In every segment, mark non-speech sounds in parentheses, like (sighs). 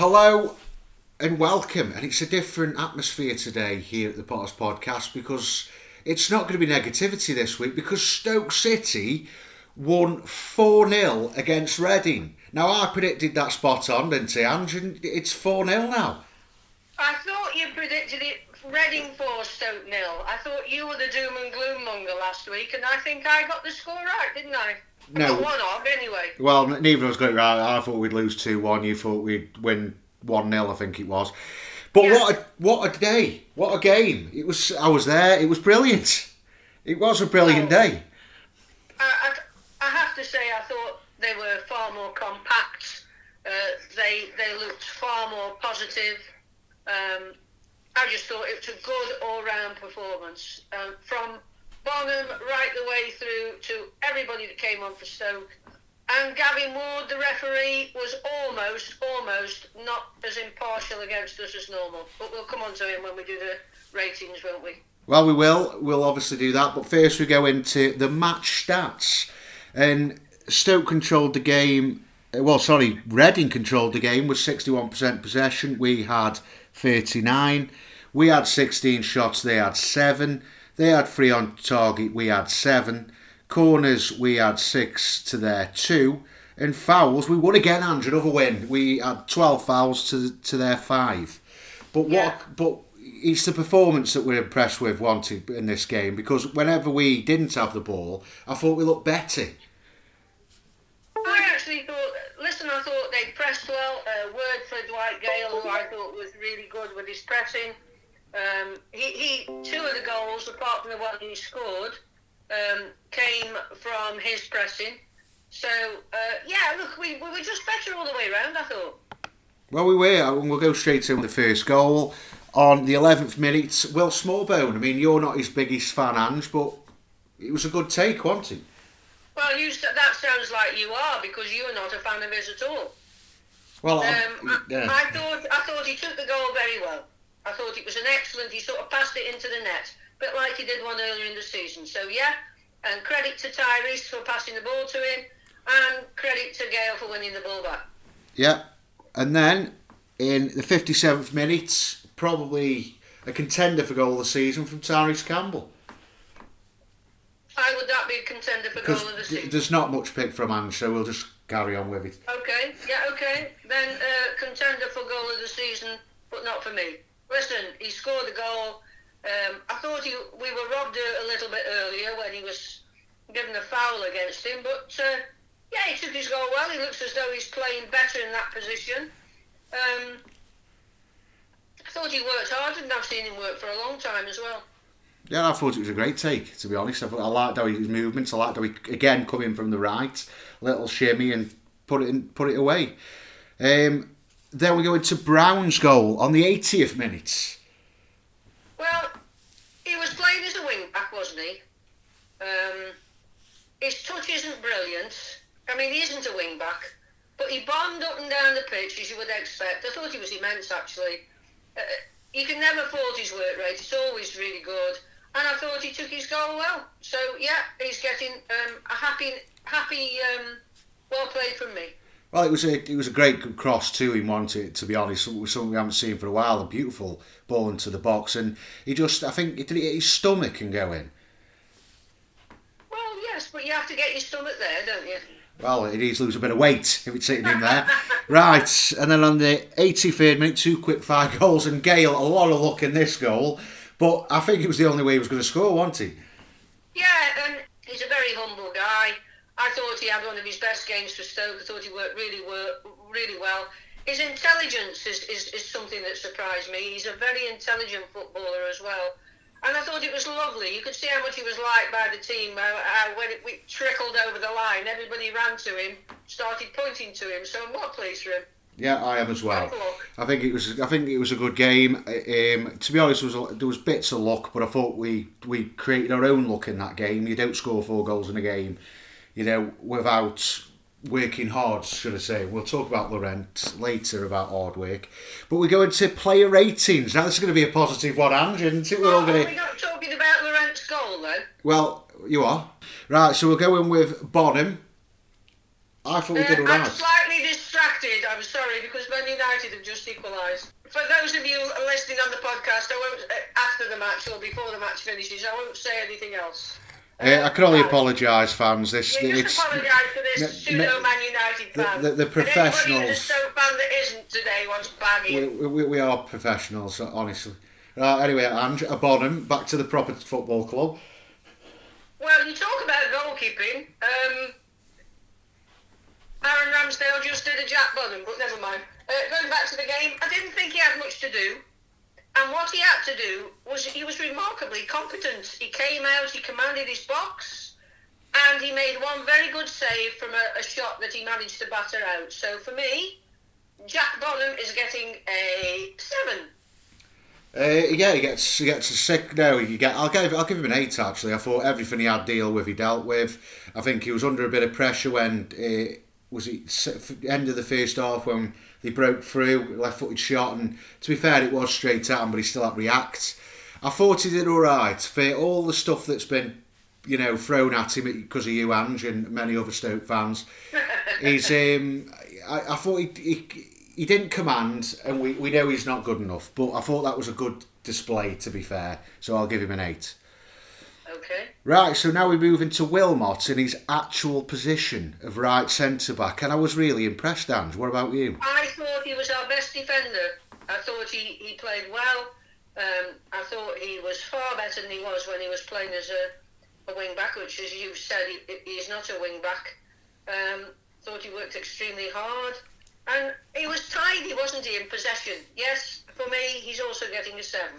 Hello and welcome. And it's a different atmosphere today here at the Potters Podcast because it's not going to be negativity this week because Stoke City won 4 0 against Reading. Now, I predicted that spot on, didn't I, Ange? It's 4 0 now. I thought you predicted it Reading 4, Stoke nil. I thought you were the doom and gloom monger last week, and I think I got the score right, didn't I? No. one off anyway. Well, neither of us got it right. I thought we'd lose 2 1. You thought we'd win 1 0, I think it was. But Yeah. what a, what a day. What a game. It was. I was there. It was brilliant. It was a brilliant Oh. day. I, I, I have to say, I thought they were far more compact. Uh, they they looked far more positive. Um, I just thought it was a good all-round performance um, from Bonham right the way through to everybody that came on for Stoke. And Gavin Ward, the referee, was almost, almost not as impartial against us as normal. But we'll come on to him when we do the ratings, won't we? Well, we will. We'll obviously do that. But first, we go into the match stats. And Stoke controlled the game. uh, Well, sorry, Reading controlled the game with 61% possession. We had 39. We had 16 shots. They had 7. They had 3 on target. We had 7. Corners, we had 6 to their 2. And fouls, we won again, Andrew, another win. We had 12 fouls to, to their 5. But what? Yeah. But it's the performance that we're impressed with, wanted in this game because whenever we didn't have the ball, I thought we looked better. I actually thought, listen, I thought they pressed well. Uh, word for Dwight Gayle, who I thought was really good with his pressing. Um, he, he, two of the goals, apart from the one he scored, um, came from his pressing. So, uh, yeah, look, we, we were just better all the way around. I thought. Well, we were, and we'll go straight to the first goal on the 11th minute. Will Smallbone. I mean, you're not his biggest fan, Ange, but it was a good take, wasn't it? Well, you, that sounds like you are because you're not a fan of his at all. Well, I- Um, I, yeah. I thought I thought he took the goal very well. I thought it was an excellent. He sort of passed it into the net, bit like he did one earlier in the season. So yeah, and credit to Tyrese for passing the ball to him, and credit to Gayle for winning the ball back. yeah. And then in the 57th minute, probably a contender for goal of the season from Tyrese Campbell. How would that be a contender for goal of the season? there's not much pick from Ange, so we'll just carry on with it. Okay, yeah, okay. Then uh, contender for goal of the season, but not for me. Listen, he scored the goal. Um, I thought he, we were robbed a, a little bit earlier when he was given a foul against him, but uh, yeah, he took his goal well. He looks as though he's playing better in that position. Um, I thought he worked hard, and I've seen him work for a long time as well. Yeah, I thought it was a great take. To be honest, I, I liked how he, his movements. I liked how he again coming from the right, little shimmy and put it in, put it away. Um, then we go into Brown's goal on the 80th minute. Well, he was playing as a wing back, wasn't he? Um, his touch isn't brilliant. I mean, he isn't a wing back, but he bombed up and down the pitch as you would expect. I thought he was immense, actually. Uh, you can never fault his work rate. It's always really good. And I thought he took his goal well. So yeah, he's getting um, a happy, happy, um, well played from me. Well, it was a it was a great cross too. him, wasn't it? To be honest, Something- something we haven't seen for a while. A beautiful ball into the box, and he just I think it did it hit his stomach and go in. Well, yes, but you have to get your stomach there, don't you? Well, it needs lose a bit of weight if it's sitting in there. (laughs) right, and then on the 83rd minute, two quick fire (laughs) goals, and Gayle, a lot of luck in this goal, but I think it was the only way he was going to score, wasn't he? Yeah, and he's a very humble guy. I thought he had one of his best games for Stoke. I thought he worked really really well. His intelligence is, is, is something that surprised me. He's a very intelligent footballer as well. And I thought it was lovely. You could see how much he was liked by the team. How, how when it we trickled over the line, everybody ran to him, started pointing to him. So I'm well pleased for him. Yeah, I am as well. I think it was. I think it was a good game. Um, to be honest, there was, a, there was bits of luck, but I thought we we created our own luck in that game. You don't score four goals in a game, you know, without working hard. Should I say? We'll talk about Laurent later about hard work, but we go into player ratings. Now this is going to be a positive one, Ange, isn't it? We're all going are to. we not talking about Laurent's goal, though? Well, you are right. So we'll go in with Bonham. I thought we did Uh, all I'm slightly distracted. I'm sorry because Man United have just equalised. For those of you listening on the podcast, I won't uh, after the match or before the match finishes. I won't say anything else. Uh, I can only apologise, fans. This Yeah, it's apologise for this pseudo Man United the- fan. the- the anybody professionals- a fan that isn't today wants bagging. we, we, we are professionals, honestly. Right, anyway, Ange, a Bonham, back to the proper football club. Well, you talk about goalkeeping. Um, Aaron Ramsdale just did a Jack Bonham, but never mind. Uh, going back to the game, I didn't think he had much to do. And what he had to do was he was remarkably competent. He came out, he commanded his box, and he made one very good save from a, a shot that he managed to batter out. So for me, Jack Bonham is getting a seven. Uh, yeah, he gets he gets a sick. No, you get. I'll give I'll give him an eight. Actually, I thought everything he had deal with, he dealt with. I think he was under a bit of pressure when uh, was it end of the first half when they broke through left footed shot, and to be fair, it was straight at him, but he still had to react. I thought he did all right for all the stuff that's been. You know, thrown at him because of you, Ange, and many other Stoke fans. He's, (laughs) um, I, I thought he, he, he didn't command, and we, we know he's not good enough. But I thought that was a good display, to be fair. So I'll give him an eight. Okay. Right, so now we move into Wilmot in his actual position of right centre back, and I was really impressed. Ange, what about you? I thought he was our best defender. I thought he, he played well. Um, I thought he was far better than he was when he was playing as a, a wing back, which, as you said, he, he's not a wing back. Um, thought he worked extremely hard. And he was tidy, wasn't he, in possession? Yes, for me, he's also getting a seven.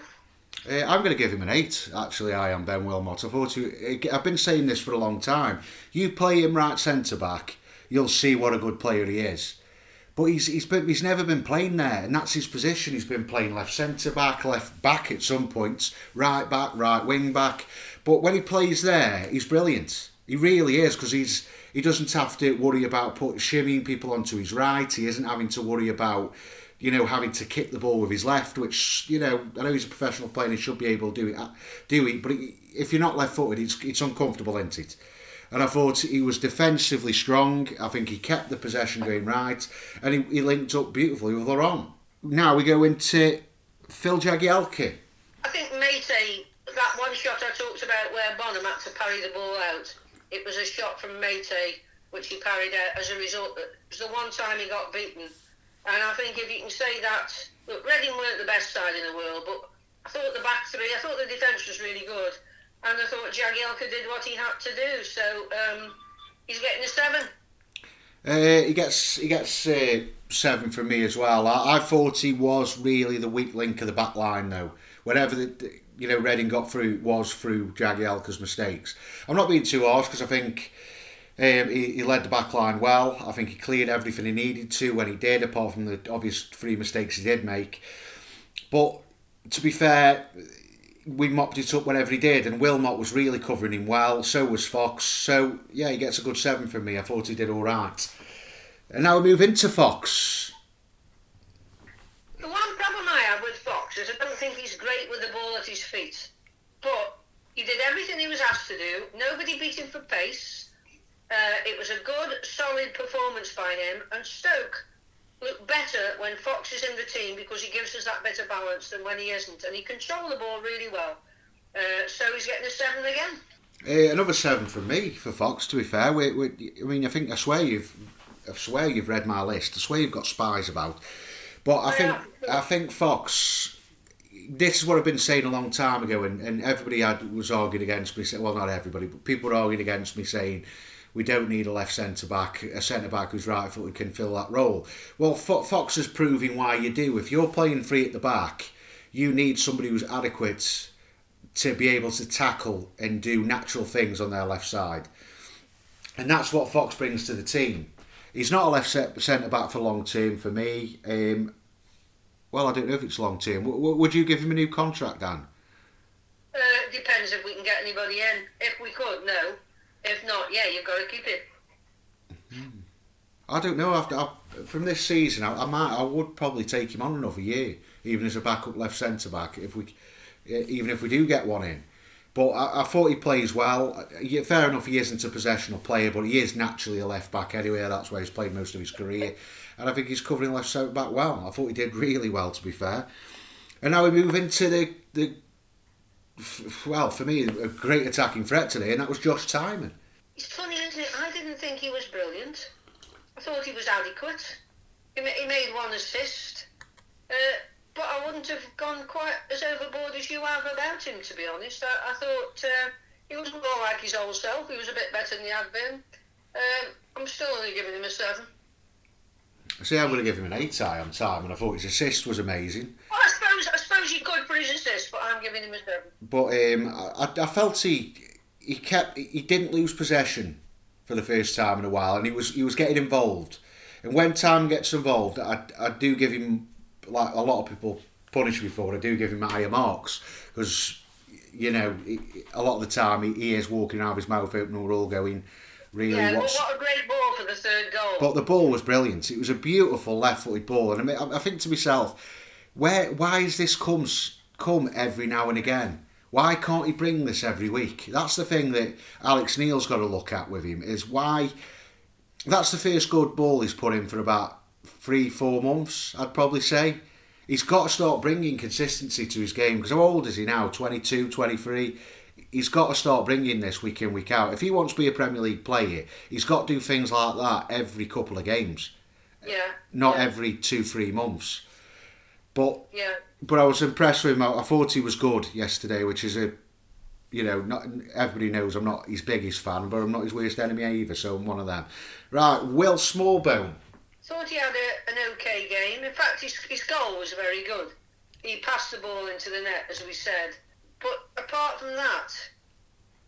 Uh, I'm going to give him an eight. Actually, I am Ben Wilmot. He, I've been saying this for a long time. You play him right centre back, you'll see what a good player he is. But he's he's been, he's never been playing there, and that's his position. He's been playing left centre back, left back at some points, right back, right wing back. But when he plays there, he's brilliant. He really is because he's he doesn't have to worry about put shimmying people onto his right. He isn't having to worry about you know having to kick the ball with his left, which you know I know he's a professional player and he should be able to do it. Uh, do it, but if you're not left-footed, it's it's uncomfortable, isn't it? And I thought he was defensively strong. I think he kept the possession going right, and he, he linked up beautifully with Laurent. Now we go into Phil Jagielka. I think Mate, that one shot I talked about where Bonham had to parry the ball out, it was a shot from Mate which he parried out as a result. It was the one time he got beaten. And I think if you can say that, look, Reading weren't the best side in the world, but I thought the back three, I thought the defence was really good. And I thought Jagielka did what he had to do. So um, he's getting a seven. Uh, he gets he gets uh, seven from me as well. I, I thought he was really the weak link of the back line, though. Whenever the, you know Reading got through was through Jagielka's mistakes. I'm not being too harsh because I think um, he, he led the back line well. I think he cleared everything he needed to when he did, apart from the obvious three mistakes he did make. But to be fair, we mopped it up whenever he did, and Wilmot was really covering him well. So was Fox. So yeah, he gets a good seven from me. I thought he did all right. And now we move into Fox. The one problem I have with Fox is I don't think he's great with the ball at his feet. But he did everything he was asked to do. Nobody beat him for pace. Uh, it was a good, solid performance by him. And Stoke look better when Fox is in the team because he gives us that better balance than when he isn't. And he controls the ball really well. Uh, so he's getting a seven again. Uh, another seven from me for Fox. To be fair, we, we, I mean, I think I swear you've, I swear you've read my list. I swear you've got spies about. But I think I think Fox. This is what I've been saying a long time ago, and, and everybody had was arguing against me. Well, not everybody, but people were arguing against me saying we don't need a left centre back, a centre back who's right footed can fill that role. Well, Fox is proving why you do. If you're playing free at the back, you need somebody who's adequate to be able to tackle and do natural things on their left side. And that's what Fox brings to the team. He's not a left centre back for long term for me. Um, well, I don't know if it's long term. W- would you give him a new contract, Dan? Uh, depends if we can get anybody in. If we could, no. If not, yeah, you've got to keep it. Mm-hmm. I don't know. After I, from this season, I, I might, I would probably take him on another year, even as a backup left centre back. If we, eh, even if we do get one in, But I, I, thought he plays well. Yeah, fair enough, he isn't a possessional player, but he is naturally a left back anyway. That's where he's played most of his career. And I think he's covering left centre back well. I thought he did really well, to be fair. And now we move into the, the well, for me, a great attacking threat today, and that was Josh Tymon. It's funny, isn't it? I didn't think he was brilliant. I thought he was adequate. He, he made one assist. Uh, but I wouldn't have gone quite as overboard as you have about him, to be honest. I, I thought uh, he was more like his old self. He was a bit better than he had been. Um, I'm still only giving him a seven. See, I'm going to give him an eight eye on time, and I thought his assist was amazing. Well, I suppose I suppose he could for his assist, but I'm giving him a seven. But um, I, I felt he he kept he didn't lose possession for the first Tymon in a while, and he was he was getting involved. And when time gets involved, I, I do give him like a lot of people punish me for. I do give him higher marks because you know a lot of the time he, he is walking around with his mouth open, and we're all going. Really, yeah, what's... what a great ball the third goal. But the ball was brilliant. It was a beautiful left-footed ball, and I, I think to myself, where why is this comes come every now and again? Why can't he bring this every week? That's the thing that Alex Neil's got to look at with him is why. That's the first good ball he's put in for about three, four months, I'd probably say. He's got to start bringing consistency to his game because how old is he now? 22, 23? He's got to start bringing this week in, week out. If he wants to be a Premier League player, he's got to do things like that every couple of games. Yeah. Not yeah. every two, three months. But yeah. but I was impressed with him. I, I thought he was good yesterday, which is a you know, not everybody knows I'm not his biggest fan, but I'm not his worst enemy either, so I'm one of them. Right, Will Smallbone. Thought he had a, an okay game. In fact, his, his goal was very good. He passed the ball into the net, as we said. But apart from that,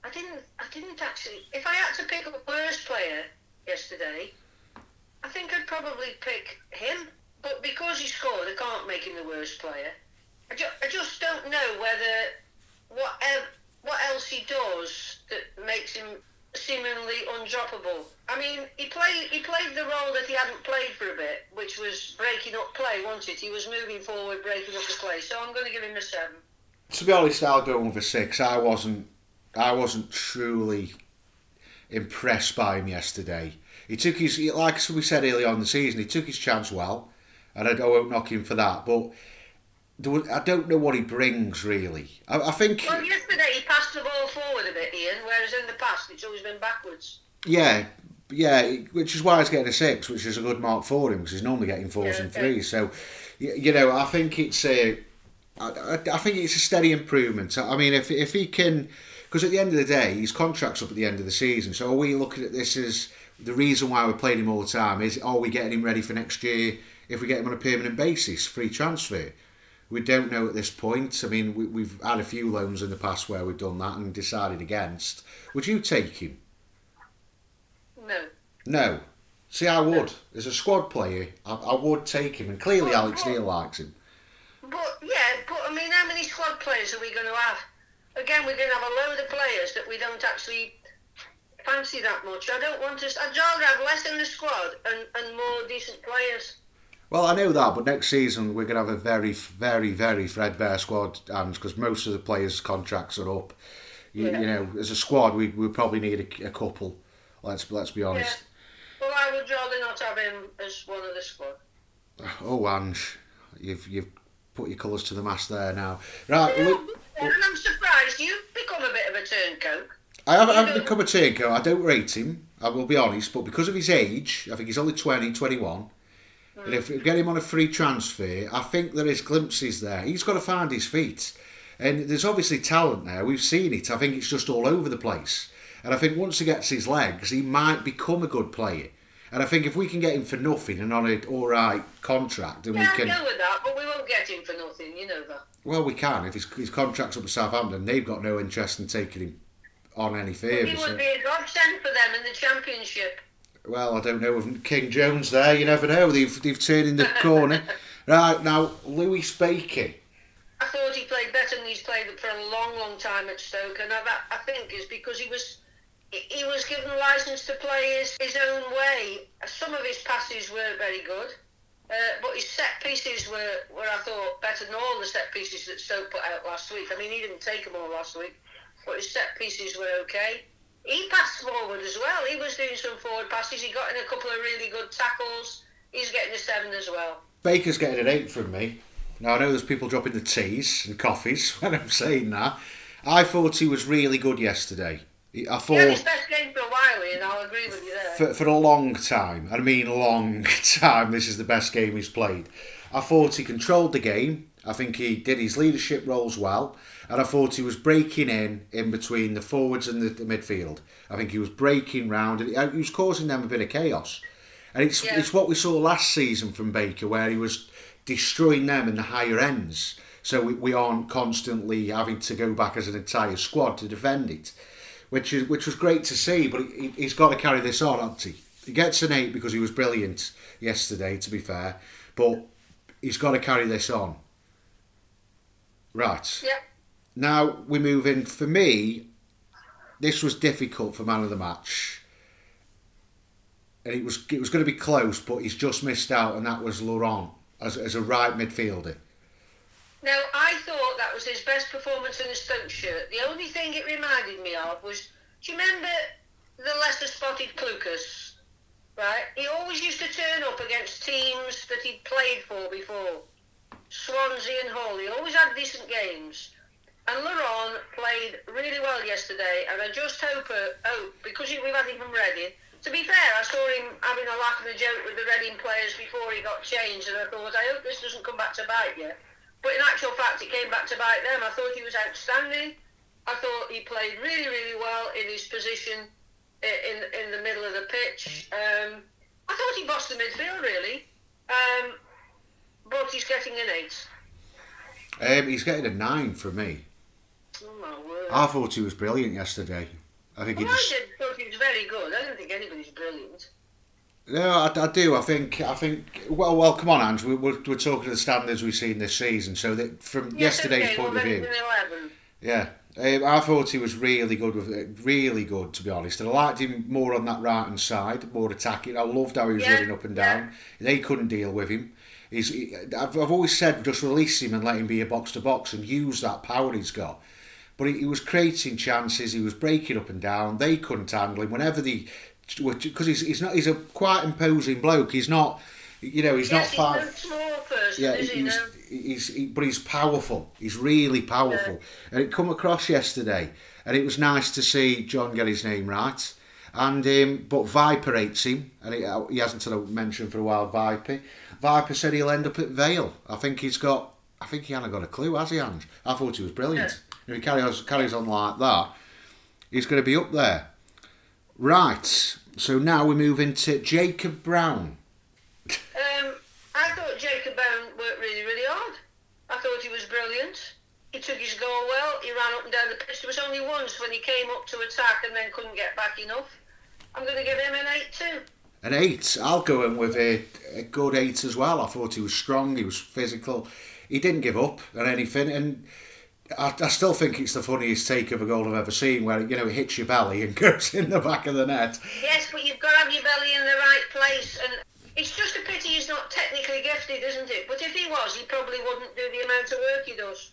I didn't. I didn't actually. If I had to pick a worst player yesterday, I think I'd probably pick him. But because he scored, I can't make him the worst player. I, ju- I just don't know whether what el- what else he does that makes him seemingly undroppable. I mean, he played he played the role that he hadn't played for a bit, which was breaking up play, wasn't it? He was moving forward, breaking up the play. So I'm going to give him a seven. To be honest, I'll go with a six. I wasn't I wasn't truly impressed by him yesterday. He took his like as we said earlier on the season, he took his chance well and I, won't knock him for that. But I don't know what he brings really. I, I, think. Well, yesterday he passed the ball forward a bit, Ian, whereas in the past it's always been backwards. Yeah, yeah, which is why he's getting a six, which is a good mark for him because he's normally getting fours yeah, and threes. So, you know, I think it's a, I, I think it's a steady improvement. I mean, if if he can, because at the end of the day, his contract's up at the end of the season. So, are we looking at this as the reason why we're playing him all the time? Is are we getting him ready for next year? if we get him on a permanent basis, free transfer. We don't know at this point. I mean, we, have had a few loans in the past where we've done that and decided against. Would you take him? No. No. See, I would. As a squad player, I, I would take him, and clearly Alex Neil likes him. But yeah, but I mean, how many squad players are we going to have? Again, we're going to have a load of players that we don't actually fancy that much. I don't want to. I'd rather have less in the squad and, and more decent players. Well, I know that, but next season we're going to have a very, very, very threadbare squad, and because most of the players' contracts are up. You, yeah. you know, as a squad, we we probably need a, a couple. Let's let's be honest. Yeah. Well, I would rather not have him as one of the squad. Oh, Ange, you've you've put your colours to the mast there now. Right, yeah, look, (laughs) and I'm surprised you've become a bit of a turncoat. I have, I've become a turncoat. I don't rate him. I will be honest, but because of his age, I think he's only 20, 21 and if we get him on a free transfer, I think there is glimpses there. He's got to find his feet. And there's obviously talent there. We've seen it. I think it's just all over the place. And I think once he gets his legs, he might become a good player. And I think if we can get him for nothing and on an all right contract, then yeah, we can. Know with that, but we won't get him for nothing. You know that. Well, we can if his, his contract's up with Southampton. They've got no interest in taking him on any favour. He would so. be a godsend for them in the Championship well, I don't know with King Jones there. You never know. They've they've turned in the corner. (laughs) right now, Lewis Baker. I thought he played better than he's played for a long, long time at Stoke, and I, I think it's because he was he was given license to play his, his own way. Some of his passes weren't very good, uh, but his set pieces were, were, I thought, better than all the set pieces that Stoke put out last week. I mean, he didn't take them all last week. but his set pieces were okay. He passed forward as well. He was doing some forward passes. He got in a couple of really good tackles. He's getting a seven as well. Baker's getting an eight from me. Now I know there's people dropping the teas and coffees (laughs) when I'm saying that. I thought he was really good yesterday. I thought He had his best game for a while, and I'll agree with you there. for, for a long time, I mean long (laughs) time, this is the best game he's played. I thought he controlled the game. I think he did his leadership roles well, and I thought he was breaking in in between the forwards and the, the midfield. I think he was breaking round, and he, uh, he was causing them a bit of chaos. And it's Yeah. it's what we saw last season from Baker, where he was destroying them in the higher ends. So we, we aren't constantly having to go back as an entire squad to defend it, which is which was great to see. But he, he's got to carry this on, hasn't he? He gets an eight because he was brilliant yesterday. To be fair, but he's got to carry this on. Right Yeah. now we move in. For me, this was difficult for man of the match. And it was it was going to be close, but he's just missed out, and that was Laurent as, as a right midfielder. Now, I thought that was his best performance in a Stoke shirt. The only thing it reminded me of was, do you remember the lesser spotted Clucas? Right? He always used to turn up against teams that he'd played for before. Swansea and Hull. He always had decent games. And Laurent played really well yesterday, and I just hope, uh, hope because we've had him from Reading. To be fair, I saw him having a laugh and a joke with the Reading players before he got changed, and I thought, I hope this doesn't come back to bite you. But in actual fact, it came back to bite them. I thought he was outstanding. I thought he played really, really well in his position in in the middle of the pitch. Um, I thought he bossed the midfield really, um, but he's getting an eight. Um, he's getting a nine for me. Oh my word! I thought he was brilliant yesterday. I think he well, I just did thought he was very good. I don't think anybody's brilliant. No, I, I do. I think I think well, well, come on, Ange. We're, we're, we're talking the standards we've seen this season. So that from Yes, yesterday's okay, point well, of view, it's an eleven. Yeah, um, I thought he was really good with it, really good to be honest. And I liked him more on that right hand side, more attacking. I loved how he was Yeah, running up and down. They couldn't deal with him. He's, he, I've, I've always said just release him and let him be a box to box and use that power he's got. But he was creating chances. He was breaking up and down. They couldn't handle him whenever the because he's, he's not he's a quite imposing bloke. He's not you know he's yes, not five. He's no small person, Yeah, is he? he's, No? he's he, but he's powerful. He's really powerful, and it come across yesterday, and it was nice to see John get his name right. And um, but Viper hates him, and he, he hasn't sort of mentioned for a while. Viper, Viper said he'll end up at Vale. I think he's got. I think he hasn't got a clue, has he, Ange? I thought he was brilliant. If he carries carries on like that, he's going to be up there. Right. So now we move into Jacob Brown. Um, I thought Jacob Brown worked really, really hard. I thought he was brilliant. He took his goal well. He ran up and down the pitch. There was only once when he came up to attack and then couldn't get back enough. I'm going to give him an eight too. An eight. I'll go in with a, a good eight as well. I thought he was strong. He was physical. He didn't give up on anything, and I, I still think it's the funniest take of a goal I've ever seen, where you know it hits your belly and (laughs) goes in the back of the net. Yes, but you've got to have your belly in the right place. And it's just a pity he's not technically gifted, isn't it? But if he was, he probably wouldn't do the amount of work he does.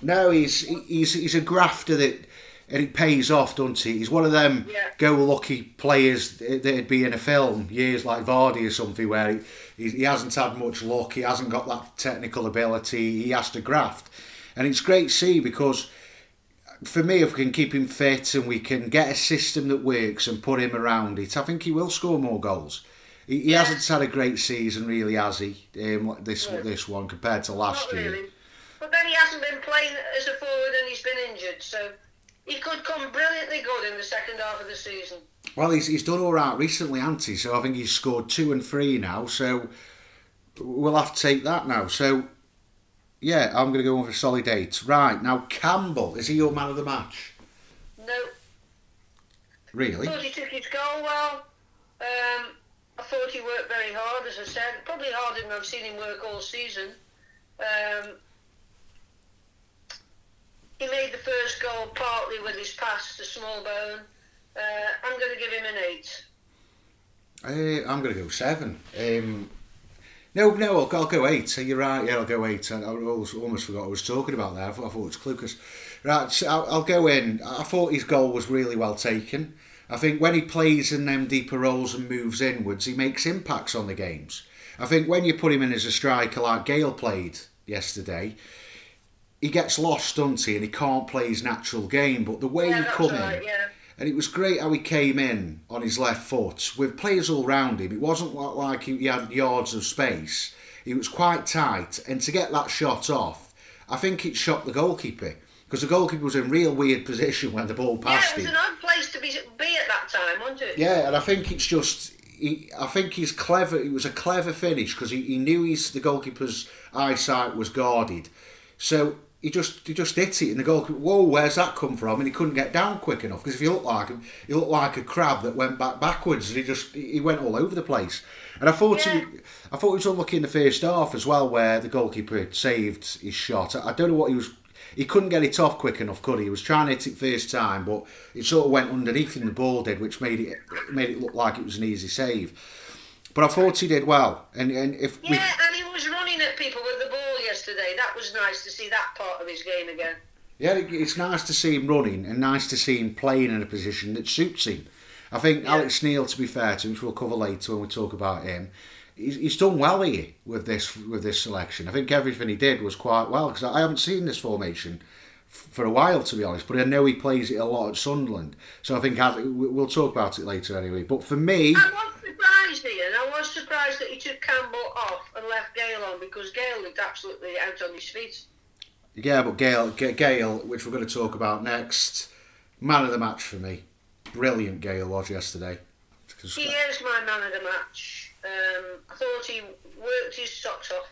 No, he's he's he's a grafter that. And it pays off, doesn't it? He's one of them Yeah. go-lucky players that'd be in a film years like Vardy or something, where he, he, he hasn't had much luck, he hasn't got that technical ability, he has to graft. And it's great to see because for me, if we can keep him fit and we can get a system that works and put him around it, I think he will score more goals. He, he Yeah. hasn't had a great season, really, has he? Um, this No. this one compared to last year. really. But then he hasn't been playing as a forward and he's been injured, so he could come brilliantly good in the second half of the season. Well, he's, he's done all right recently, hasn't he? So I think he's scored two and three now. So we'll have to take that now. So yeah, I'm going to go in for a solid eight. Right now, Campbell is he your man of the match? No, Really? I thought he took his goal well. Um, I thought he worked very hard, as I said, probably harder than I've seen him work all season. Um, he made the first goal partly with his pass to Smallbone. Uh, I'm going to give him an eight. Uh, I'm going to go seven. Um, No, no, I'll, I'll go eight. So you're right. Yeah, I'll go eight. I, I almost, almost forgot what I was talking about there. I thought, I thought it was Clucas. Right, so I'll, I'll go in. I thought his goal was really well taken. I think when he plays in them deeper roles and moves inwards, he makes impacts on the games. I think when you put him in as a striker like Gayle played yesterday, he gets lost, doesn't he? And he can't play his natural game. But the way Yeah, he come right, in, yeah. And it was great how he came in on his left foot with players all round him. It wasn't like he had yards of space. He was quite tight, and to get that shot off, I think it shocked the goalkeeper because the goalkeeper was in a real weird position when the ball passed. Yeah, passed it was him. an odd place to be, be at that time, wasn't it? Yeah, and I think it's just. He, I think he's clever. It was a clever finish because he, he knew his the goalkeeper's eyesight was guarded, so he just he just hit it, and the goalkeeper, whoa, where's that come from? And he couldn't get down quick enough because if he looked like him, he looked like a crab that went back backwards, and he just he went all over the place. And I thought Yeah. he, I thought he was unlucky in the first half as well, where the goalkeeper saved his shot. I, don't know what he was. He couldn't get it off quick enough, could he? He was trying to hit it first time, but it sort of went underneath him. The ball did, which made it made it look like it was an easy save. But I thought he did well, and and if we, Yeah, and he was running at people with the ball yesterday. That was nice to see that part of his game again. yeah, it's nice to see him running and nice to see him playing in a position that suits him. I think Alex Neil, to be fair to him, which we'll cover later when we talk about him, he's, done well here with this with this selection. I think everything he did was quite well because I haven't seen this formation for a while, to be honest. But I know he plays it a lot at Sunderland, so I think as- we'll talk about it later anyway. But for me, I was surprised, Ian. I was surprised that he took Campbell off and left Gayle on because Gayle looked absolutely out on his feet. yeah, but Gayle, Gayle, which we're going to talk about next, man of the match for me. Brilliant Gayle was yesterday. He is my man of the match. Um, I thought he worked his socks off,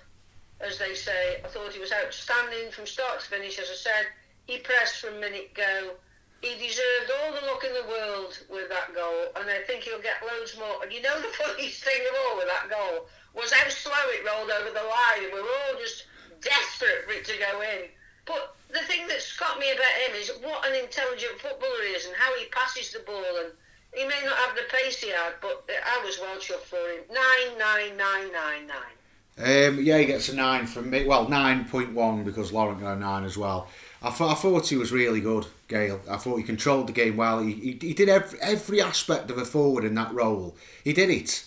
as they say. I thought he was outstanding from start to finish. As I said, he pressed from a minute go. He deserved all the luck in the world with that goal, and I think he'll get loads more. And you know the (laughs) funniest thing of all with that goal was how slow it rolled over the line, and we were all just desperate for it to go in. But the thing that's got me about him is what an intelligent footballer he is, and how he passes the ball. And he may not have the pace he had, but I was well chuffed for him. Nine, nine, nine, nine, nine. Um, yeah, he gets a nine from me. Well, nine point one because Laurent got a nine as well. I thought I thought he was really good, Gayle. I thought he controlled the game well. He he, he did every, every aspect of a forward in that role. He did it.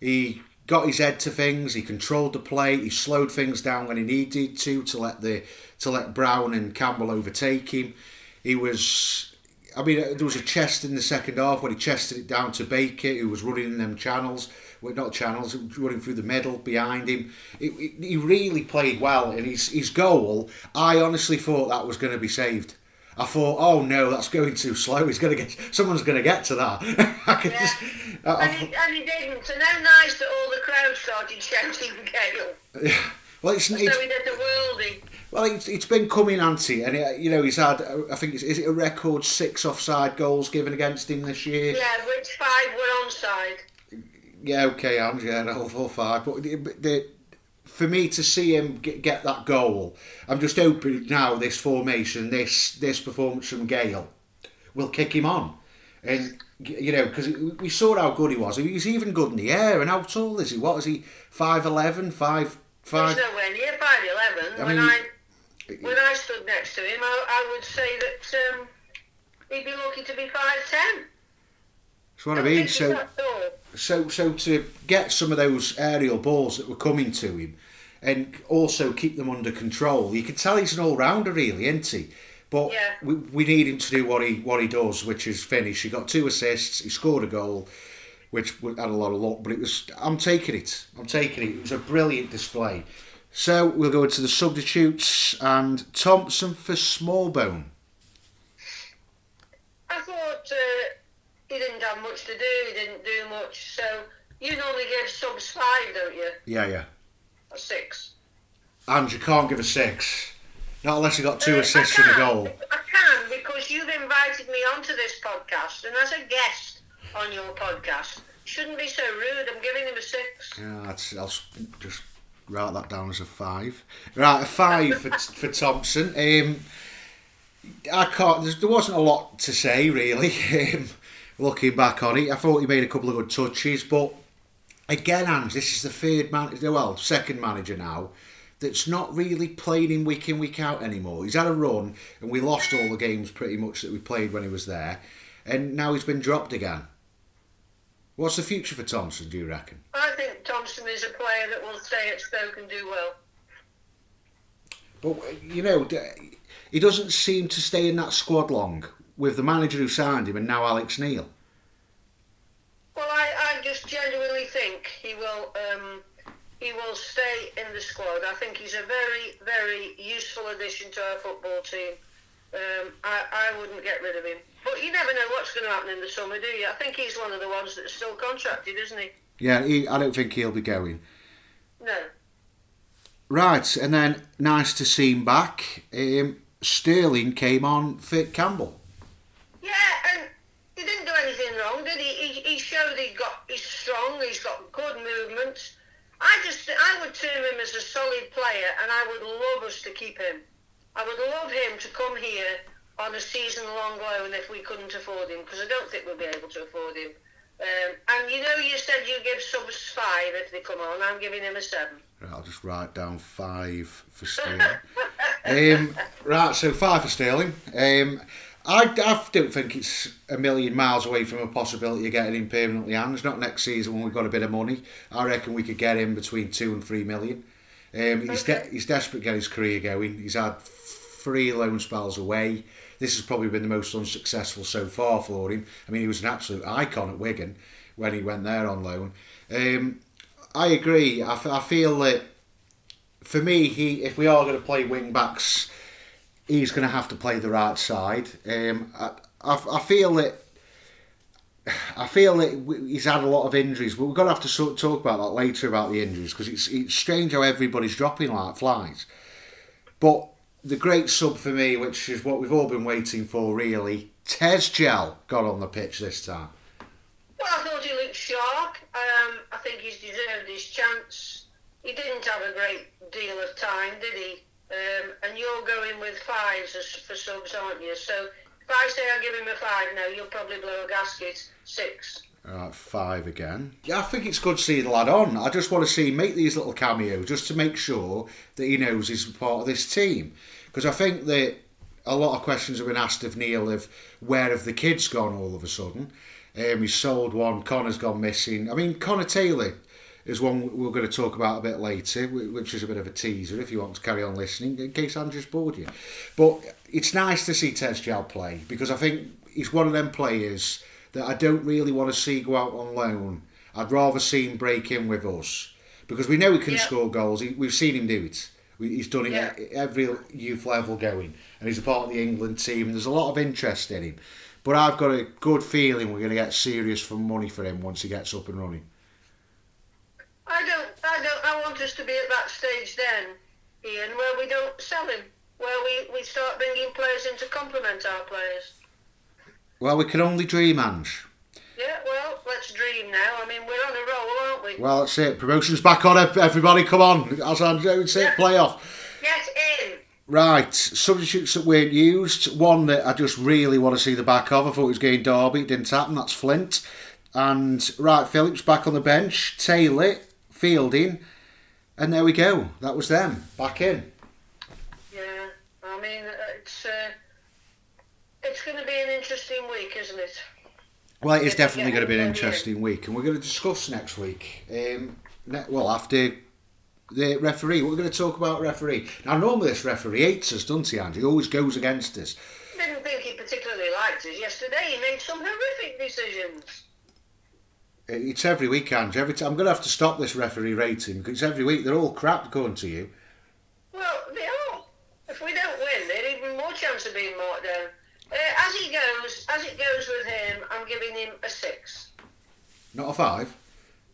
He got his head to things. He controlled the play. He slowed things down when he needed to to let the to let Brown and Campbell overtake him. He was. I mean, uh, there was a chest in the second half when he chested it down to Baker, who was running in them channels. Well, not channels, running through the middle behind him. It, it, he really played well, and his his goal. I honestly thought that was going to be saved. I thought, oh no, that's going too slow. He's going to get someone's going to get to that. (laughs) I could Yeah. just. I, And he, and he didn't. And how nice that all the crowd started shouting Gayle. thought- well, it's, So it's he did the worldie. Well, it's, it's been coming anti, and it, you know he's had. Uh, I think it's, is it a record six offside goals given against him this year? Yeah, which five were onside. Yeah, okay, I'm yeah, (laughs) five. But the, the, for me to see him get, get that goal, I'm just hoping now this formation, this this performance from Gayle, will kick him on, and you know because we saw how good he was. He was even good in the air. And how tall is he? What is he? Five eleven, five five. He's nowhere near five eleven. I When I when I stood next to him, I, I would say that um, he'd be lucky to be five ten. That's what I mean. So. So, so to get some of those aerial balls that were coming to him and also keep them under control you can tell he's an all-rounder really isn't he? But Yeah. we, we need him to do what he what he does which is finish. He got two assists he scored a goal which had a lot of luck but it was I'm taking it. I'm taking it. It was a brilliant display. So we'll go into the substitutes and Thompson for Smallbone. I thought uh, he didn't have much to do. He didn't do much. So you normally give subs five, don't you? yeah yeah Or six. and you can't give a six not unless he got two Uh, assists and a goal I can because you've invited me onto this podcast, and as a guest on your podcast, shouldn't be so rude. I'm giving him a six. Yeah, that's, I'll just write that down as a five. Right, a five for, (laughs) for Thompson. Um, I can't. There wasn't a lot to say really. (laughs) Um, looking back on it, I thought he made a couple of good touches, but again, Ange, this is the third man, well, second manager now that's not really playing him week in week out anymore. He's had a run, and we lost all the games pretty much that we played when he was there, and now he's been dropped again. What's the future for Thompson? Do you reckon? I think Thompson is a player that will stay at Stoke and do well. But you know, he doesn't seem to stay in that squad long with the manager who signed him and now Alex Neil. Well, I, I just genuinely think he will um, he will stay in the squad. I think he's a very very useful addition to our football team. Um, I, I wouldn't get rid of him. But you never know what's going to happen in the summer, do you? I think he's one of the ones that's still contracted, isn't he? Yeah, he, I don't think he'll be going. No. Right, and then nice to see him back. Um, Sterling came on for Campbell. Yeah, and he didn't do anything wrong, did he? He, he showed he got he's strong, he's got good movements. I just I would term him as a solid player, and I would love us to keep him. I would love him to come here on a season-long loan if we couldn't afford him, because I don't think we'll be able to afford him. Um, and you know, you said you give subs five if they come on. I'm giving him a seven. Right, I'll just write down five for Sterling. (laughs) um, right, so five for Sterling. Um, I, I don't think it's a million miles away from a possibility of getting him permanently hands. Not next season when we've got a bit of money. I reckon we could get him between two and three million. Um, he's, de- he's desperate to get his career going. He's had three loan spells away. This has probably been the most unsuccessful so far for him. I mean, he was an absolute icon at Wigan when he went there on loan. Um, I agree. I, f- I feel that for me, he if we are going to play wing backs, he's going to have to play the right side. Um, I, I, I feel that. I feel that he's had a lot of injuries, but we're going to have to talk about that later about the injuries because it's it's strange how everybody's dropping like flies. But the great sub for me, which is what we've all been waiting for, really, Tezgel got on the pitch this time. Well, I thought he looked sharp. Um, I think he's deserved his chance. He didn't have a great deal of time, did he? Um, and you're going with fives for subs, aren't you? So if I say I give him a five now, you'll probably blow a gasket. Six. Alright, five again. Yeah, I think it's good to see the lad on. I just want to see him make these little cameos just to make sure that he knows he's part of this team. Because I think that a lot of questions have been asked of Neil of where have the kids gone all of a sudden. Um, he's sold one, Connor's gone missing. I mean, Connor Taylor is one we're going to talk about a bit later, which is a bit of a teaser if you want to carry on listening, in case I'm just bored you. But it's nice to see Tezgel play because I think he's one of them players that I don't really want to see go out on loan. I'd rather see him break in with us because we know he can Yeah. score goals. We've seen him do it. We, he's done it Yeah. at every youth level going, and he's a part of the England team. And there's a lot of interest in him. But I've got a good feeling we're going to get serious for money for him once he gets up and running. I don't. I don't. I want us to be at that stage then, Ian, where we don't sell him, where we, we start bringing players in to complement our players. Well, we can only dream, Ange. Yeah. Well, let's dream now. I mean, we're on a roll, aren't we? Well, that's it. Promotion's back on. Everybody, come on. As I would say, Yeah. playoff. Get in. Right, substitutes that weren't used. One that I just really want to see the back of. I thought it was going Derby. It didn't happen. That's Flint. And right, Phillips back on the bench. Taylor, Fielding. And there we go. That was them. Back in. Yeah. I mean, it's uh, it's going to be an interesting week, isn't it? Well, it is definitely going to be an interesting week. And we're going to discuss next week. Um, ne- well, after the referee. We're going to talk about referee. Now, normally this referee hates us, doesn't he, Andy? He always goes against us. Didn't think he particularly liked us yesterday. He made some horrific decisions. It's every week, Ange. Every time I'm going to have to stop this referee rating because every week they're all crap going to you. Well, they are. If we don't win, they're even more chance of being marked down. Uh, as he goes, as it goes with him, I'm giving him a six. Not a five.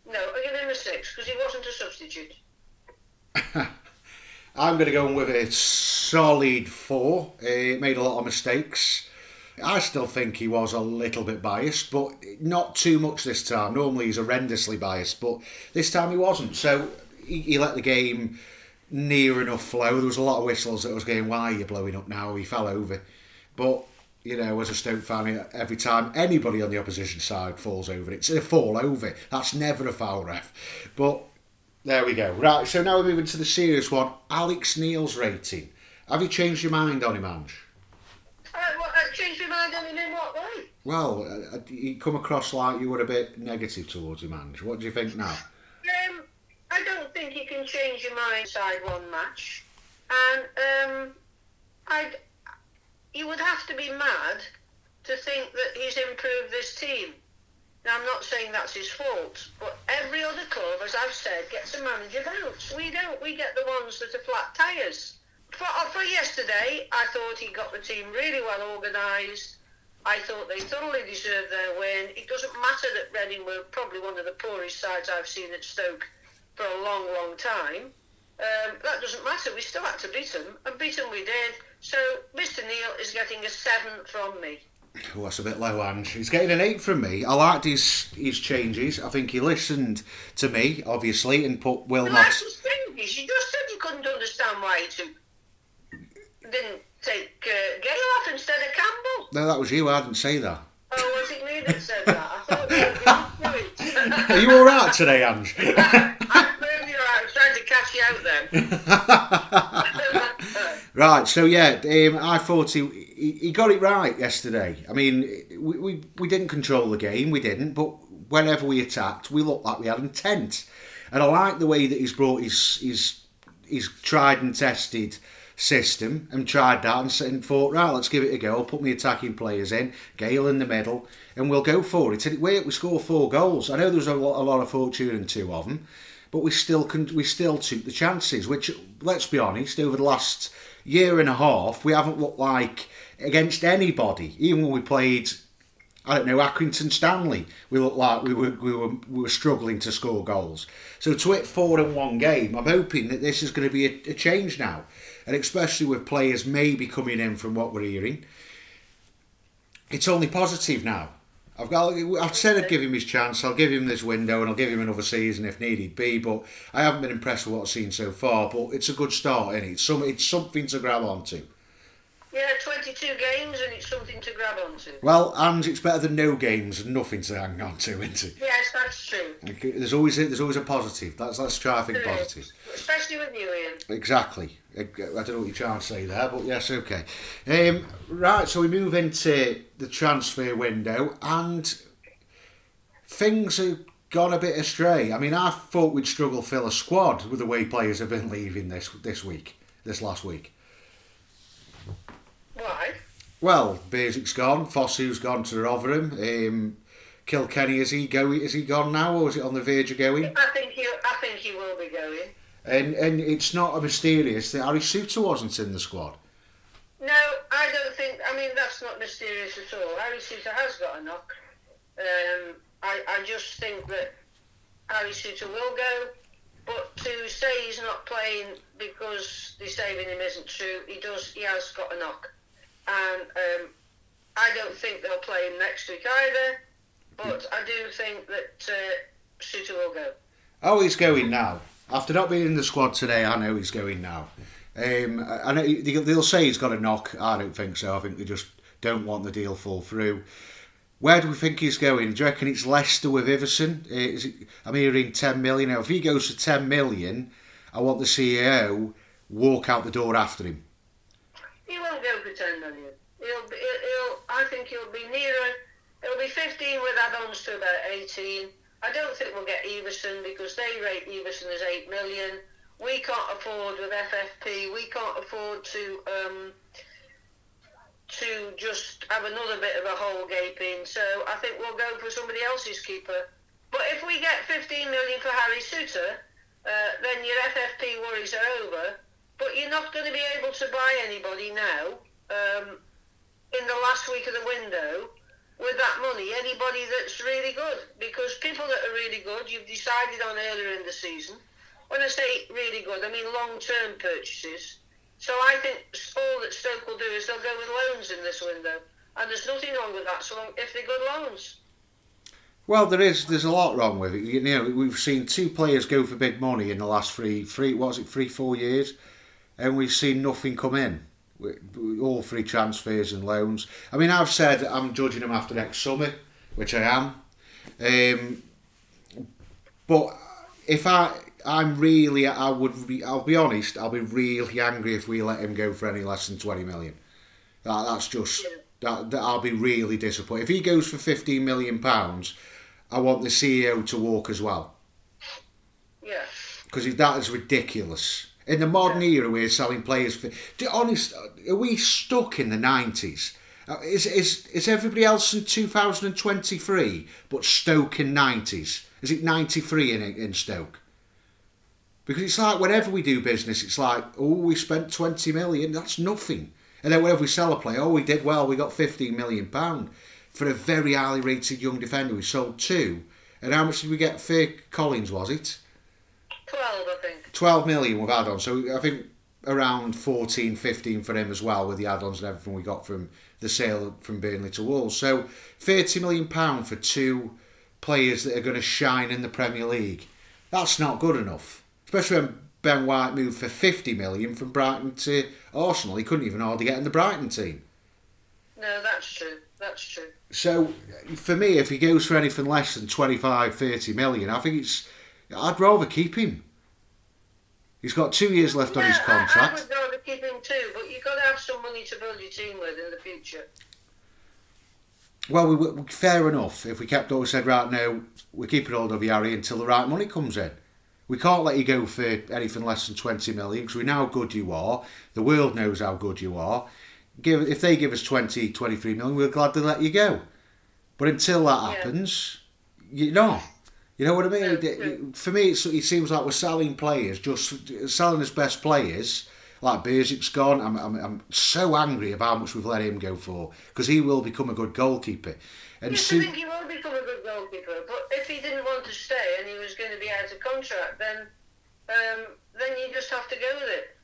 No, I give him a six because he wasn't a substitute. (laughs) I'm going to go in with a solid four. Uh, made a lot of mistakes. I still think he was a little bit biased, but not too much this time. Normally he's horrendously biased, but this time he wasn't. So he, he let the game near enough flow. There was a lot of whistles that was going, why are you blowing up now? He fell over. But you know, as a Stoke fan, every time anybody on the opposition side falls over, it's a fall over. That's never a foul ref. But there we go. Right, so now we're moving to the serious one. Alex Neil's rating. Have you changed your mind on him, Ange? Uh, what, changed your mind on him in what way? Well, uh, uh, you come across like you were a bit negative towards him, Ange. What do you think now? Um, I don't think you can change your mind inside one match. And um, I'd, you would have to be mad to think that he's improved this team. Now, I'm not saying that's his fault, but every other club, as I've said, gets a manager bounce. We don't. We get the ones that are flat tyres. For, for yesterday, I thought he got the team really well organised. I thought they thoroughly deserved their win. It doesn't matter that Reading were probably one of the poorest sides I've seen at Stoke for a long, long time. Um, that doesn't matter. We still had to beat them, and beat them we did. So Mr. Neil is getting a seven from me. Oh, that's a bit low, Ange. He's getting an eight from me. I liked his his changes. I think he listened to me, obviously, and put Will Well, Knox. that's his changes. You just said you couldn't understand why he took, didn't take uh, Gayle off instead of Campbell. No, that was you. I didn't say that. Oh, was it me that said that? I thought you (laughs) were it. Are you all right today, Ange? (laughs) I'm moving you out. I was trying to catch you out then. (laughs) right. So yeah, um, I thought he, he he got it right yesterday. I mean, we, we we didn't control the game. We didn't, but whenever we attacked, we looked like we had intent. And I like the way that he's brought his his his tried and tested system and tried that and, and thought, right, let's give it a go. I'll put my attacking players in, Gayle in the middle, and we'll go for it. And it worked. We scored four goals. I know there was a lot, a lot of fortune in two of them, but we still con- we still took the chances. Which, let's be honest, over the last year and a half, we haven't looked like against anybody. Even when we played I don't know, Accrington Stanley. We looked like we were, we were we were struggling to score goals. So to hit four in one game, I'm hoping that this is going to be a, a change now, and especially with players maybe coming in from what we're hearing. It's only positive now. I've got. I've said I'd give him his chance. I'll give him this window, and I'll give him another season if needed be. But I haven't been impressed with what I've seen so far. But it's a good start, is it? It's some. It's something to grab onto. Yeah, 22 games and it's something to grab onto. Well, and it's better than no games and nothing to hang on to, isn't it? Yes, that's true. Okay, There's always a, there's always a positive. That's let's try think There is. positive. Especially with you, Ian. Exactly. I I don't know what you're trying to say there, but yes, okay. Um, right, so we move into the transfer window, and things have gone a bit astray. I mean, I thought we'd struggle to fill a squad with the way players have been leaving this this week, this last week. Well, Bursik's gone, Fosu's gone to Rotherham. Um, Kilkenny is he go? Is he gone now, or is it on the verge of going? I think he, I think he will be going. And and it's not a mysterious thing. Harry Souttar wasn't in the squad. No, I don't think. I mean, that's not mysterious at all. Harry Souttar has got a knock. Um, I, I just think that Harry Souttar will go. But to say he's not playing because they're saving him isn't true. He does. He has got a knock, and um, I don't think they'll play him next week either. But I do think that uh, will go. Oh, he's going now. After not being in the squad today, I know he's going now. Um, I know they- they'll say he's got a knock. I don't think so. I think they just don't want the deal fall through. Where do we think he's going? Do you reckon it's Leicester with Iversen? Uh, it, I'm hearing 10 million. Now, if he goes for 10 million, I want the CEO walk out the door after him. He won't go for 10 million. He'll he'll, I think he'll be nearer. It'll be 15 with add-ons to about 18. I don't think we'll get Iversen because they rate Iversen as 8 million. We can't afford with FFP. We can't afford to um, to just have another bit of a hole gaping. So I think we'll go for somebody else's keeper. But if we get 15 million for Harry Souttar, uh, then your FFP worries are over. But you're not going to be able to buy anybody now um, in the last week of the window with that money. Anybody that's really good, because people that are really good, you've decided on earlier in the season. When I say really good, I mean long-term purchases. So I think all that Stoke will do is they'll go with loans in this window, and there's nothing wrong with that. So long if they're good loans. Well, there is. There's a lot wrong with it. You know, we've seen two players go for big money in the last three, three, what was it, three, four years, and we've seen nothing come in. all free transfers and loans. I mean, I've said I'm judging them after next summer, which I am. Um, but if I, I'm really, I would be, I'll be honest, I'll be really angry if we let him go for any less than 20 million. That, that's just, that, that I'll be really disappointed. If he goes for 15 million pounds, I want the CEO to walk as well. Yeah. Because that is ridiculous. In the modern era, we're selling players for. To honest, are we stuck in the 90s? Uh, is, is, is everybody else in 2023 but Stoke in 90s? Is it 93 in, in Stoke? Because it's like whenever we do business, it's like, oh, we spent 20 million, that's nothing. And then whenever we sell a player, oh, we did well, we got 15 million pound for a very highly rated young defender. We sold two. And how much did we get for Collins, was it? 12, I think. 12 million with add-ons. So I think around 14, 15 for him as well with the add-ons and everything we got from the sale from Burnley to Wolves. So 30 million pound for two players that are going to shine in the Premier League. That's not good enough. Especially when Ben White moved for 50 million from Brighton to Arsenal. He couldn't even hardly get in the Brighton team. No, that's true. That's true. So for me, if he goes for anything less than 25, 30 million, I think it's. I'd rather keep him. He's got two years left yeah, on his contract. I, I would rather keep him too, but you've got to have some money to build your team with in the future. Well, we, we, fair enough. If we kept always said, right now, we're keeping hold of Harry until the right money comes in. We can't let you go for anything less than 20 million because we know how good you are. The world knows how good you are. Give If they give us 20, 23 million, we're glad to let you go. But until that Yeah. happens, you know. You know what I mean? For me, it's, it seems like we're selling players, just selling his best players. Like Bursik's gone. I'm, I'm, I'm so angry about how much we've let him go for because he will become a good goalkeeper. And Yes, Su- I think he will become a good goalkeeper, but if he didn't want to stay and he was going to be out of contract, then um, then you just have to go with it.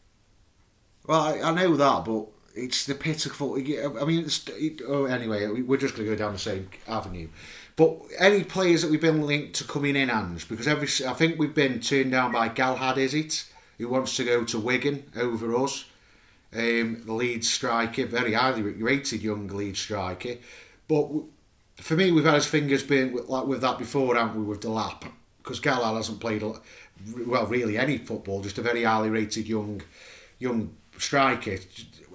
Well, I, I know that, but it's the pitiful. I mean, it's, it, oh, anyway, we're just going to go down the same avenue. But any players that we've been linked to coming in, hands because every I think we've been turned down by Gelhardt, is it? Who wants to go to Wigan over us? Um, the lead striker, very highly rated young lead striker. But for me, we've had his fingers burnt with, like with that before, haven't we? With the lap, because Gelhardt hasn't played well, really any football. Just a very highly rated young young striker.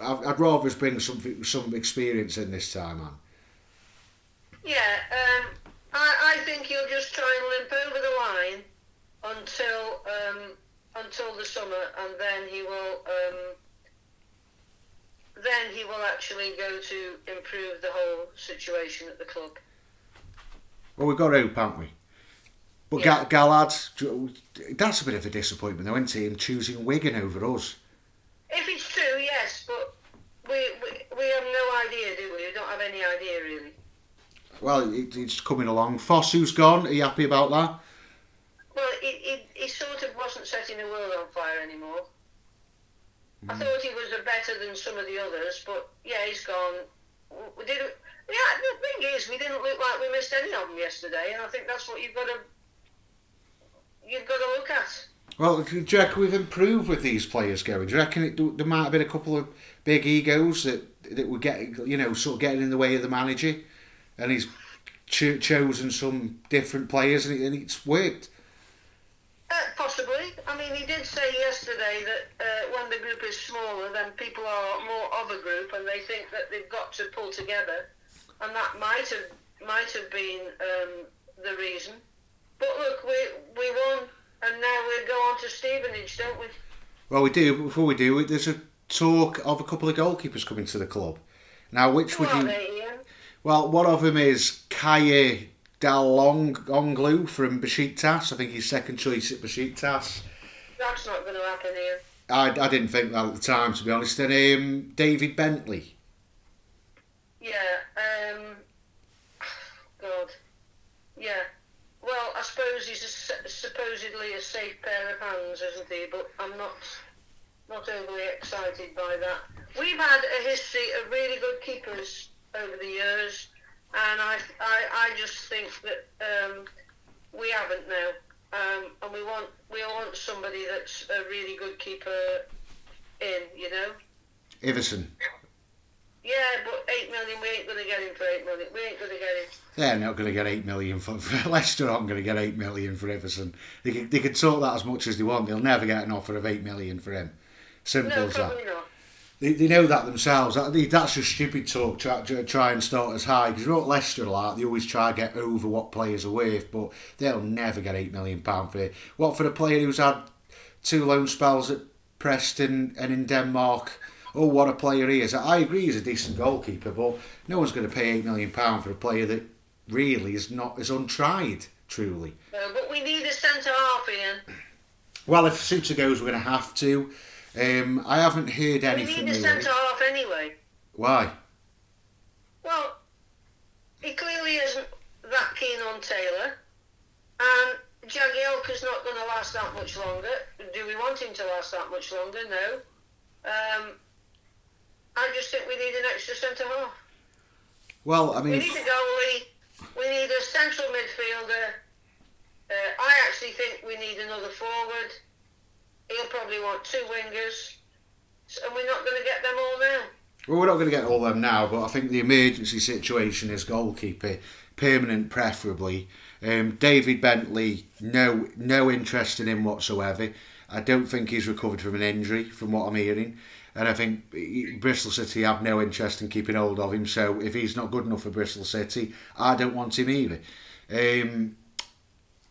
I'd, I'd rather us bring some some experience in this time, man. Yeah, um, I, I think he'll just try and limp over the line until um, until the summer, and then he will um, then he will actually go to improve the whole situation at the club. Well, we've got hope, haven't we? But Yeah. Gal- Gelhardt, that's a bit of a disappointment, though, isn't he? Him choosing Wigan over us. If it's true, yes, but we, we we have no idea, do we? We don't have any idea really. Well, it, it's coming along. Fosu's gone. Are you happy about that? Well, it, it, he sort of wasn't setting the world on fire anymore. I Mm. thought he was a better than some of the others, but yeah, he's gone. We did. Yeah, the thing is, we didn't look like we missed any of them yesterday, and I think that's what you've got to you've got to look at. Well, do you reckon we've improved with these players going? Do you reckon it, there might have been a couple of big egos that that were getting, you know, sort of getting in the way of the manager, and he's cho- chosen some different players, and, it, and it's worked. Uh, possibly. I mean, he did say yesterday that uh, when the group is smaller, then people are more of a group, and they think that they've got to pull together, and that might have might have been um, the reason. But look, we we won, and now we go on to Stevenage, don't we? Well, we do. but Before we do, there's a talk of a couple of goalkeepers coming to the club. Now, which would you? Well, one of them is Kaya Dalonglu from Besiktas. I think he's second choice at Besiktas. That's not going to happen, Ian. I, I didn't think that at the time, to be honest. And um, David Bentley. Yeah. Um. (sighs) God. Yeah. Well, I suppose he's a, supposedly a safe pair of hands, isn't he? But I'm not not overly excited by that. We've had a history of really good keepers over the years, and I I, I just think that um, we haven't now. Um, and we want we want somebody that's a really good keeper in, you know. Iversen. Yeah, but eight million, we ain't gonna get him for eight million. We ain't gonna get him. They're not going to get eight million for, for (laughs) Leicester. Aren't going to get eight million for Iversen. They can, they can talk that as much as they want. They'll never get an offer of eight million for him. Simple No, as that. not. They, they know that themselves. That- they- That's just stupid talk. Try, try- and start as high because you know what Leicester like. They always try to get over what players are worth, but they'll never get eight million pound for it. What for a player who's had two loan spells at Preston and in Denmark? Oh, what a player he is! I agree, he's a decent goalkeeper, but no one's going to pay eight million pound for a player that really is not is untried. Truly. Uh, but we need a centre half, Ian. Well, if Souttar goes, we're going to have to. Um, I haven't heard We anything. need a centre half anyway. Why? Well, he clearly isn't that keen on Taylor, and Jagielka's not going to last that much longer. Do we want him to last that much longer? No. Um, I just think we need an extra centre half. Well, I mean, We need a goalie. We need a central midfielder. Uh, I actually think we need another forward. He'll probably want two wingers, and we're not going to get them all now. Well, we're not going to get all them now, but I think the emergency situation is goalkeeper, permanent preferably. Um, David Bentley, no no interest in him whatsoever. I don't think he's recovered from an injury, from what I'm hearing. And I think Bristol City have no interest in keeping hold of him. So if he's not good enough for Bristol City, I don't want him either. Um,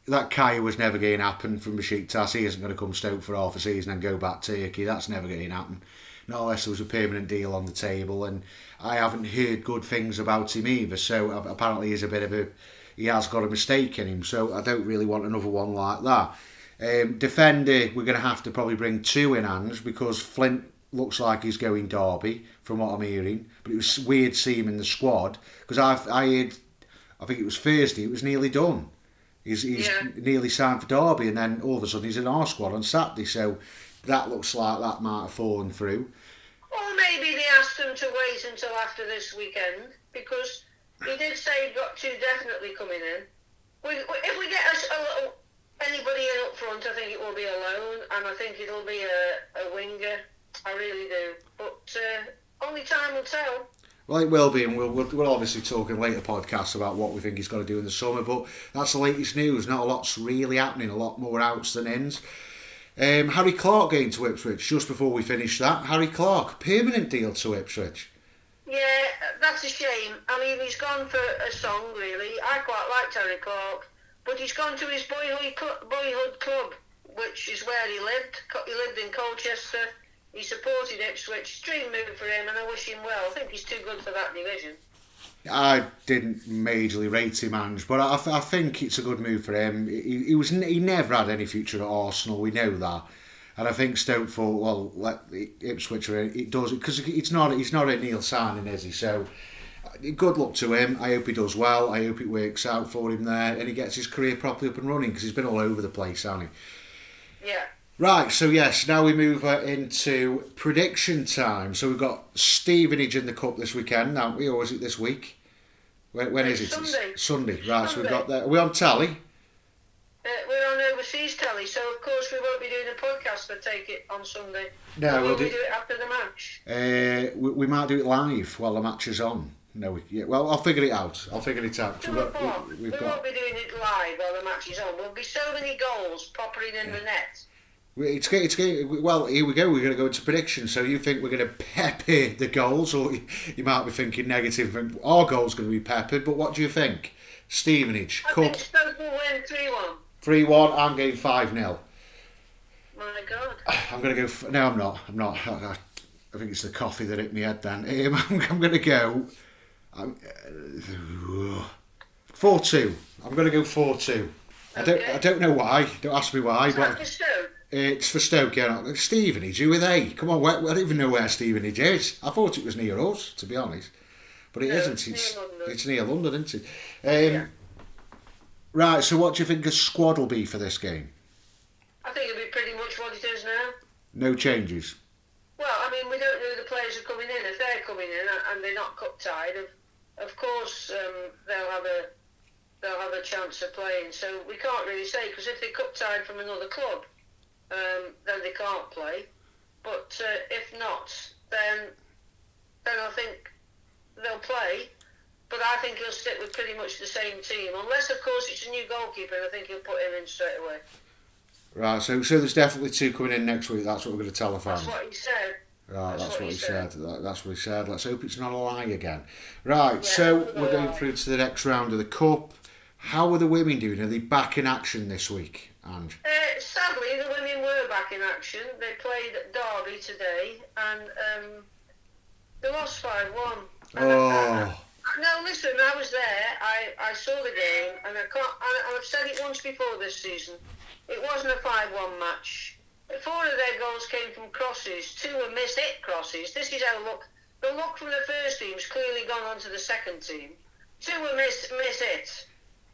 that Kaya was never going to happen from Besiktas. He isn't going to come Stoke for half a season and go back to Turkey. That's never going to happen. Not unless there was a permanent deal on the table. And I haven't heard good things about him either. So apparently he's a bit of a... He has got a mistake in him. So I don't really want another one like that. Um, defender, we're going to have to probably bring two in hands because Flint looks like he's going Derby from what I'm hearing. But it was weird seeing him in the squad because I I heard I think it was Thursday. It was nearly done. He's, he's Yeah. nearly signed for Derby, and then all of a sudden he's in our squad on Saturday. So that looks like that might have fallen through. Or maybe they asked him to wait until after this weekend because he did say he'd got two definitely coming in. We, we, if we get us a little, anybody in up front, I think it will be a loan, and I think it'll be a, a winger. I really do. But uh, only time will tell. Well, it will be, and we'll, we'll, we'll obviously talk in later podcasts about what we think he's got to do in the summer. But that's the latest news. Not a lot's really happening. A lot more outs than ins. Um, Harry Clarke going to Ipswich just before we finish that. Harry Clarke, permanent deal to Ipswich. Yeah, that's a shame. I mean, he's gone for a song, really. I quite liked Harry Clarke, but he's gone to his boyhood, cl- boyhood club, which is where he lived. He lived in Colchester. He supported Ipswich. Dream move for him, and I wish him well. I think he's too good for that division. I didn't majorly rate him, Ange, but I, I think it's a good move for him. He, he was he never had any future at Arsenal. We know that, and I think Stoke thought, well, let Ipswich are in- it does because it's not he's not a Neil signing, is he? So good luck to him. I hope he does well. I hope it works out for him there, and he gets his career properly up and running because he's been all over the place, hasn't he? Yeah. Right, so yes, now we move uh, into prediction time. So we've got Stevenage in the cup this weekend, haven't we? Or is it this week? When, when is it? Sunday. It's Sunday. Right, so we've got that. Are we on tally? Uh, we're on overseas telly, so of course we won't be doing a podcast. I take it on Sunday. No, Or we'll will we do. do it after the match? Uh, we, we might do it live while the match is on. No, we, yeah, well, I'll figure it out. I'll figure it out. Two We've got, we, We we've won't be doing it live while the match is on. There'll be so many goals popping in the net. We- It's, it's well. Here we go. We're going to go into predictions. So you think we're going to pepper the goals, or you, might be thinking negative. think Our goal's going to be peppered, but what do you think? Stevenage I Cup think Stoke will win 3 1. three one. I'm going five 0 My God. I'm going to go. F- no, I'm not. I'm not. I, I, think it's the coffee that hit me head. Then um, (laughs) I'm, I'm going to go. I'm, uh, four two. I'm going to go four two. I don't. I don't know why. Don't ask me why. But? It's for Stoke. Yeah. Stevenage. Who are they? Come on. I don't even know where Stevenage is. I thought it was near us, to be honest. But it No, not it's It's near London. it's near London, isn't it? Um, Yeah. Right. So, what do you think the squad will be for this game? I think it'll be pretty much what it is now. No changes. Well, I mean, we don't know the players are coming in. If they're coming in and they're not cup tied, of, of course um, they'll have a they'll have a chance of playing. So we can't really say because if they're cup tied from another club, um, then they can't play. But uh, if not, then then I think they'll play. But I think he'll stick with pretty much the same team, unless of course it's a new goalkeeper. I think he'll put him in straight away. Right. So so there's definitely two coming in next week. That's what we're going to tell the fans. That's what he said. Right, that's, that's what, what, he said. said. That, that's what he said. Let's hope it's not a lie again. Right, yeah, so we're going through to the next round of the cup. How are the women doing? Are they back in action this week? And Uh, sadly, the women were back in action. They played at Derby today, and um, they lost five one. oh, No, listen, I was there. I, I saw the game, and I can't. And I've said it once before this season. It wasn't a five-one match. Four of their goals came from crosses. Two were miss-hit crosses. This is how look. The look from the first team's clearly gone on to the second team. Two were miss miss-hit,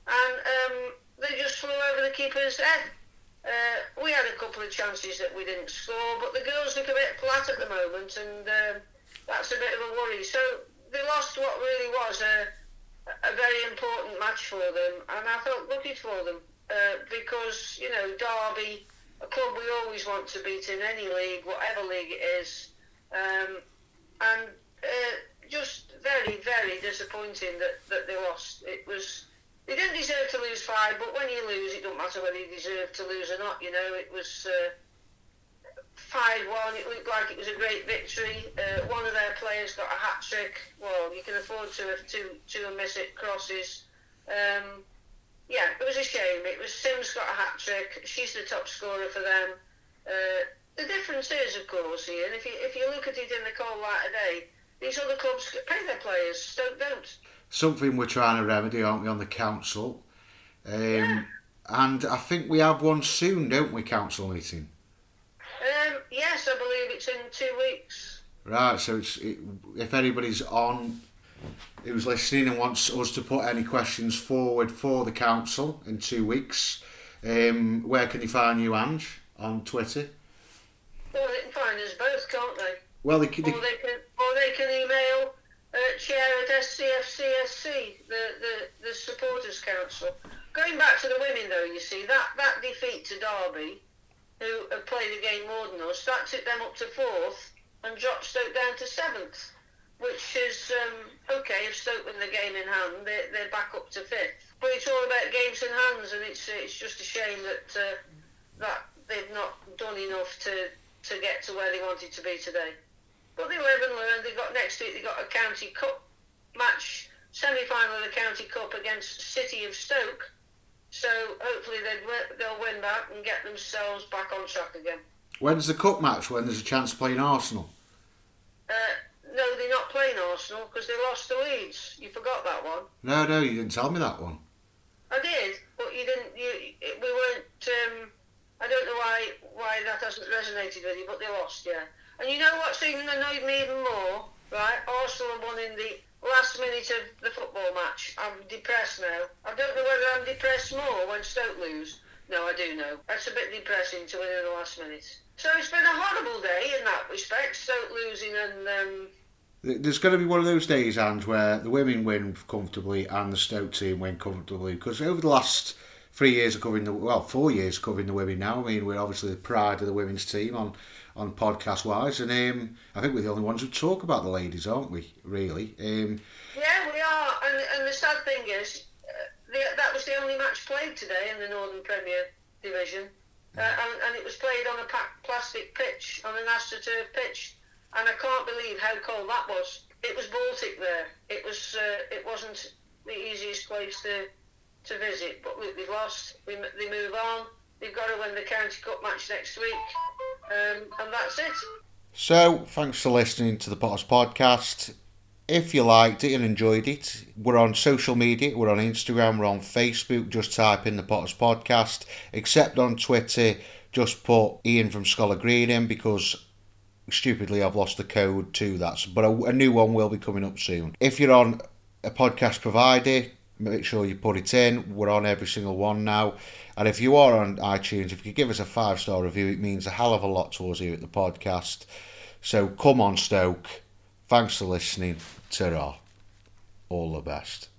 and um, they just flew over the keeper's head. Uh, we had a couple of chances that we didn't score, but the girls look a bit flat at the moment, and um that's a bit of a worry. So they lost what really was a, a very important match for them, and I felt lucky for them uh, because you know Derby, a club we always want to beat in any league, whatever league it is, um, and uh, just very very disappointing that, that they lost. It was they didn't deserve to lose five, but when you lose, it don't matter whether you deserve to lose or not. You know, it was. Uh, 5 1. It looked like it was a great victory. Uh, one of their players got a hat trick. Well, you can afford to have two, two miss it crosses. Um, yeah, it was a shame. It was Sims got a hat trick. She's the top scorer for them. Uh, the difference is, of course, Ian, if you, if you look at it in the cold light of day, these other clubs pay their players. Stoke don't. Something we're trying to remedy, aren't we, on the council? Um, And I think we have one soon, don't we, council meeting? Um, yes, I believe it's in two weeks. Right, so it's, it, if anybody's on who's listening and wants us to put any questions forward for the council in two weeks, um, where can they find you, Ange? On Twitter? Well, they can find us both, can't they? Well, they, could- they, or they can or they can email uh, chair at SCFCSC, the, the, the supporters council. Going back to the women though, you see that that defeat to Derby, who have played the game more than us, that took them up to fourth and dropped Stoke down to seventh, which is um, okay if Stoke win the game in hand, they're, they're back up to fifth. But it's all about games in hands, and it's it's just a shame that uh, that they've not done enough to to get to where they wanted to be today. But they live and learn. They got next week. They got a county cup match, semi-final of the county cup against City of Stoke. So hopefully they'd, wi- they'll win that and get themselves back on track again. when's the cup match? When there's a chance of playing Arsenal? Uh, no, they're not playing Arsenal because they lost to Leeds. You forgot that one. No, no, you didn't tell me that one. I did, but you didn't. You we weren't. Um, I don't know why why that hasn't resonated with you, but they lost, yeah. And you know what's even annoyed me even more, right? Arsenal won in the last minute of the football match. I'm depressed now. I don't know whether I'm depressed more when Stoke lose. No, I do know. That's a bit depressing to win in the last minute. So it's been a horrible day in that respect. Stoke losing and um, There's going to be one of those days, Ange, where the women win comfortably and the Stoke team win comfortably. Because over the last three years of covering the well, four years covering the women now. I mean, we're obviously the pride of the women's team on on podcast wise, and um, I think we're the only ones who talk about the ladies, aren't we? Really. Um, Yeah, we are. And, and the sad thing is, uh, the, that was the only match played today in the Northern Premier Division. Uh, and, and it was played on a plastic pitch, on an AstroTurf pitch. And I can't believe how cold that was. It was Baltic there. It was. Uh, it wasn't the easiest place to to visit. But look, they've lost. We, they move on. They've got to win the County Cup match next week. Um, and that's it. So, thanks for listening to the Potters Podcast. If you liked it and enjoyed it, we're on social media. We're on Instagram, we're on Facebook. Just type in the Potters Podcast. Except on Twitter, just put Ian from Scholar Green in because stupidly I've lost the code to that. But a, a new one will be coming up soon. If you're on a podcast provider, make sure you put it in. We're on every single one now. And if you are on iTunes, if you give us a five star review, it means a hell of a lot to us here at the podcast. So come on, Stoke. Thanks for listening. Ta All the best.